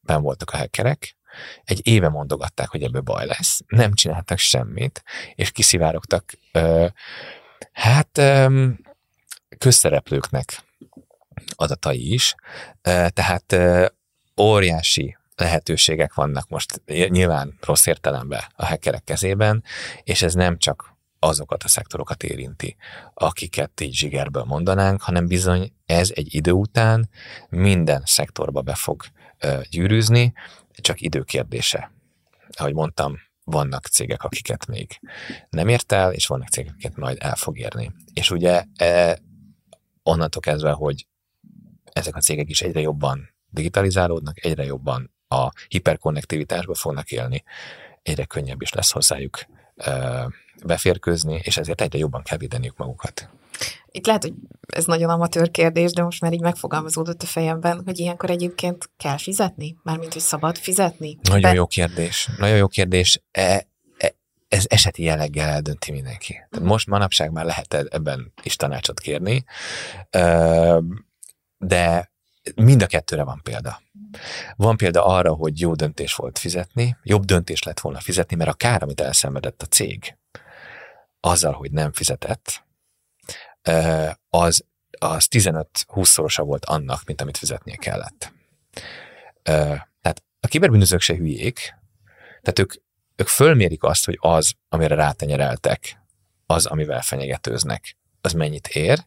Speaker 2: ben voltak a hackerek, egy éve mondogatták, hogy ebből baj lesz, nem csináltak semmit, és kiszivárogtak ö, hát ö, közszereplőknek adatai is, ö, tehát ö, óriási lehetőségek vannak most nyilván rossz értelemben a hackerek kezében, és ez nem csak azokat a szektorokat érinti, akiket így zsigerből mondanánk, hanem bizony ez egy idő után minden szektorba be fog gyűrűzni, csak időkérdése. Ahogy mondtam, vannak cégek, akiket még nem ért el, és vannak cégek, akiket majd el fog érni. És ugye e, onnantól kezdve, hogy ezek a cégek is egyre jobban digitalizálódnak, egyre jobban a hiperkonnektivitásba fognak élni, egyre könnyebb is lesz hozzájuk e, beférkőzni, és ezért egyre jobban kell védeniük magukat.
Speaker 1: Itt lehet, hogy ez nagyon amatőr kérdés, de most már így megfogalmazódott a fejemben, hogy ilyenkor egyébként kell fizetni? Mármint, hogy szabad fizetni?
Speaker 2: Nagyon de... jó kérdés. Nagyon jó kérdés. E, e, ez eseti jelleggel eldönti mindenki. Tehát most manapság már lehet ebben is tanácsot kérni, de mind a kettőre van példa. Van példa arra, hogy jó döntés volt fizetni, jobb döntés lett volna fizetni, mert a kár, amit elszenvedett a cég, azzal, hogy nem fizetett, az, az 15-20-szorosa volt annak, mint amit fizetnie kellett. Tehát a kiberbűnözők se hülyék, tehát ők, ők fölmérik azt, hogy az, amire rátenyereltek, az, amivel fenyegetőznek, az mennyit ér,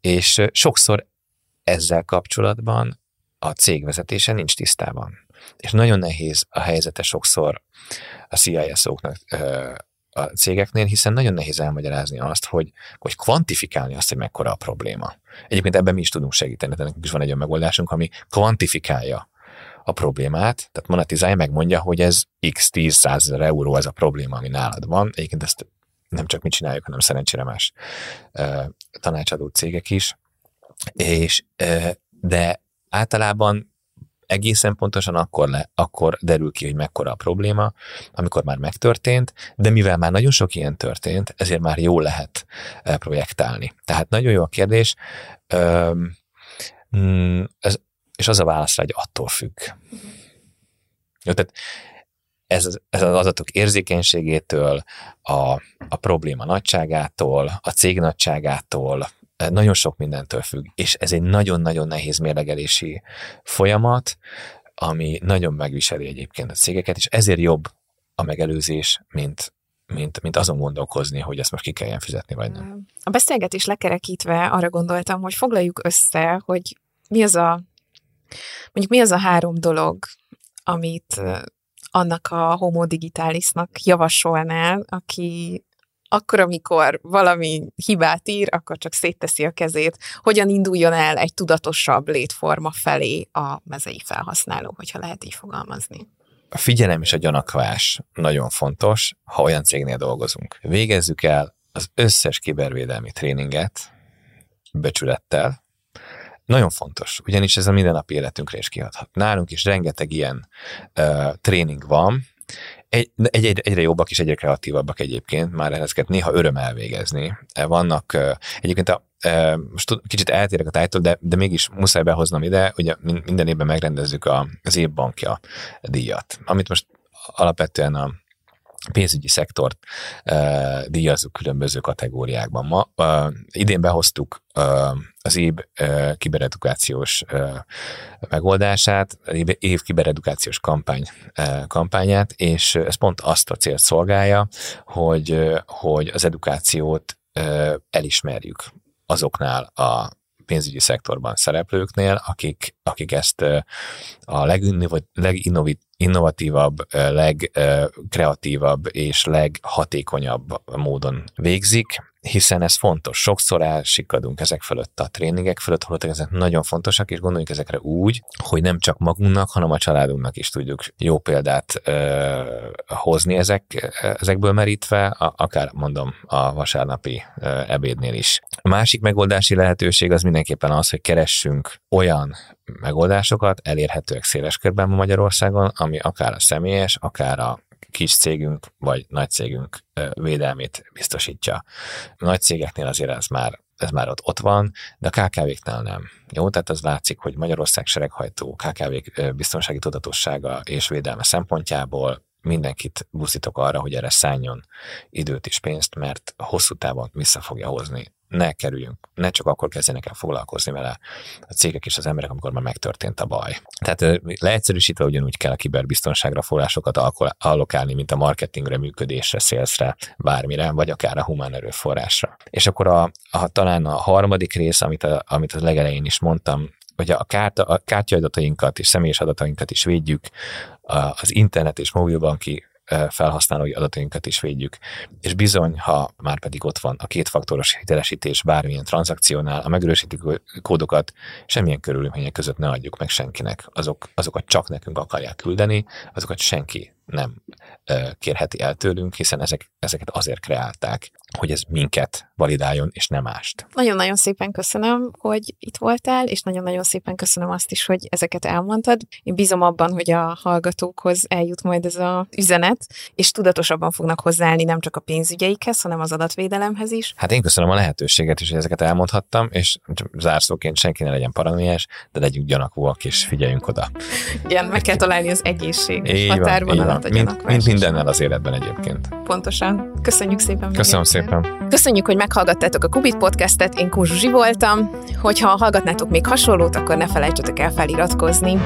Speaker 2: és sokszor ezzel kapcsolatban a cég vezetése nincs tisztában. És nagyon nehéz a helyzete sokszor a CISO-knak a cégeknél, hiszen nagyon nehéz elmagyarázni azt, hogy, hogy kvantifikálni azt, hogy mekkora a probléma. Egyébként ebben mi is tudunk segíteni, tehát nekünk is van egy olyan megoldásunk, ami kvantifikálja a problémát, tehát monetizálja, megmondja, hogy ez x 10 100 euró ez a probléma, ami nálad van. Egyébként ezt nem csak mi csináljuk, hanem szerencsére más uh, tanácsadó cégek is. És, uh, de általában egészen pontosan akkor, le, akkor derül ki, hogy mekkora a probléma, amikor már megtörtént, de mivel már nagyon sok ilyen történt, ezért már jó lehet eh, projektálni. Tehát nagyon jó a kérdés, mm, ez, és az a válasz hogy attól függ. Jó, tehát ez, ez az adatok érzékenységétől, a, a probléma nagyságától, a cég nagyságától, nagyon sok mindentől függ, és ez egy nagyon-nagyon nehéz mérlegelési folyamat, ami nagyon megviseli egyébként a cégeket, és ezért jobb a megelőzés, mint, mint, mint azon gondolkozni, hogy ezt most ki kelljen fizetni, vagy nem.
Speaker 1: A beszélgetés lekerekítve arra gondoltam, hogy foglaljuk össze, hogy mi az a, mondjuk mi az a három dolog, amit annak a homo digitalisnak javasolnál, aki akkor, amikor valami hibát ír, akkor csak szétteszi a kezét, hogyan induljon el egy tudatosabb létforma felé a mezei felhasználó, hogyha lehet így fogalmazni.
Speaker 2: A figyelem és a gyanakvás nagyon fontos, ha olyan cégnél dolgozunk. Végezzük el az összes kibervédelmi tréninget becsülettel, nagyon fontos, ugyanis ez a mindennapi életünkre is kihathat. Nálunk is rengeteg ilyen uh, tréning van, egy, egy, egy, egyre jobbak és egyre kreatívabbak egyébként, már ezeket néha öröm elvégezni. Vannak egyébként a, most kicsit eltérek a tájtól, de, de mégis muszáj behoznom ide, hogy minden évben megrendezzük a, az évbankja díjat, amit most alapvetően a pénzügyi szektort uh, különböző kategóriákban. Ma idén behoztuk az év uh, kiberedukációs uh, megoldását, év, kiberedukációs kampány, uh, kampányát, és ez pont azt a célt szolgálja, hogy, hogy az edukációt elismerjük azoknál a pénzügyi szektorban szereplőknél, akik, akik ezt a leginnovatívabb, legkreatívabb és leghatékonyabb módon végzik, hiszen ez fontos. Sokszor elsikadunk ezek fölött a tréningek fölött, holott ezek nagyon fontosak, és gondoljunk ezekre úgy, hogy nem csak magunknak, hanem a családunknak is tudjuk jó példát ö, hozni ezek, ezekből merítve, a, akár mondom a vasárnapi ö, ebédnél is. A másik megoldási lehetőség az mindenképpen az, hogy keressünk olyan megoldásokat, elérhetőek széles körben Magyarországon, ami akár a személyes, akár a kis cégünk vagy nagy cégünk védelmét biztosítja. A nagy cégeknél azért ez már ez már ott, ott van, de a KKV-knál nem. Jó, tehát az látszik, hogy Magyarország sereghajtó KKV biztonsági tudatossága és védelme szempontjából mindenkit buszítok arra, hogy erre szálljon időt és pénzt, mert hosszú távon vissza fogja hozni ne kerüljünk, ne csak akkor kezdjenek el foglalkozni vele a cégek és az emberek, amikor már megtörtént a baj. Tehát leegyszerűsítve ugyanúgy kell a kiberbiztonságra forrásokat allokálni, mint a marketingre, működésre, szélszre, bármire, vagy akár a humán erőforrásra. És akkor a, a, talán a harmadik rész, amit a, amit a legelején is mondtam, hogy a, kárta, a kártyaadatainkat és személyes adatainkat is védjük, az internet és mobilbanki felhasználói adatainkat is védjük. És bizony, ha már pedig ott van a kétfaktoros hitelesítés bármilyen tranzakciónál, a megerősítő kódokat semmilyen körülmények között ne adjuk meg senkinek. Azok, azokat csak nekünk akarják küldeni, azokat senki nem kérheti el tőlünk, hiszen ezek, ezeket azért kreálták, hogy ez minket validáljon, és nem mást.
Speaker 1: Nagyon-nagyon szépen köszönöm, hogy itt voltál, és nagyon-nagyon szépen köszönöm azt is, hogy ezeket elmondtad. Én bízom abban, hogy a hallgatókhoz eljut majd ez az üzenet, és tudatosabban fognak hozzáállni nem csak a pénzügyeikhez, hanem az adatvédelemhez is.
Speaker 2: Hát én köszönöm a lehetőséget is, hogy ezeket elmondhattam, és zárszóként senki ne legyen paranoiás, de legyünk gyanakúak, és figyeljünk oda.
Speaker 1: Igen, meg kell találni az egészség határvonalat
Speaker 2: a mint, mint mindennel az életben egyébként.
Speaker 1: Pontosan. Köszönjük szépen.
Speaker 2: Köszönöm szépen.
Speaker 1: Köszönjük, hogy meghallgattátok a Kubit podcastet, én Kún Zsuzsi voltam. Hogyha hallgatnátok még hasonlót, akkor ne felejtsetek el feliratkozni.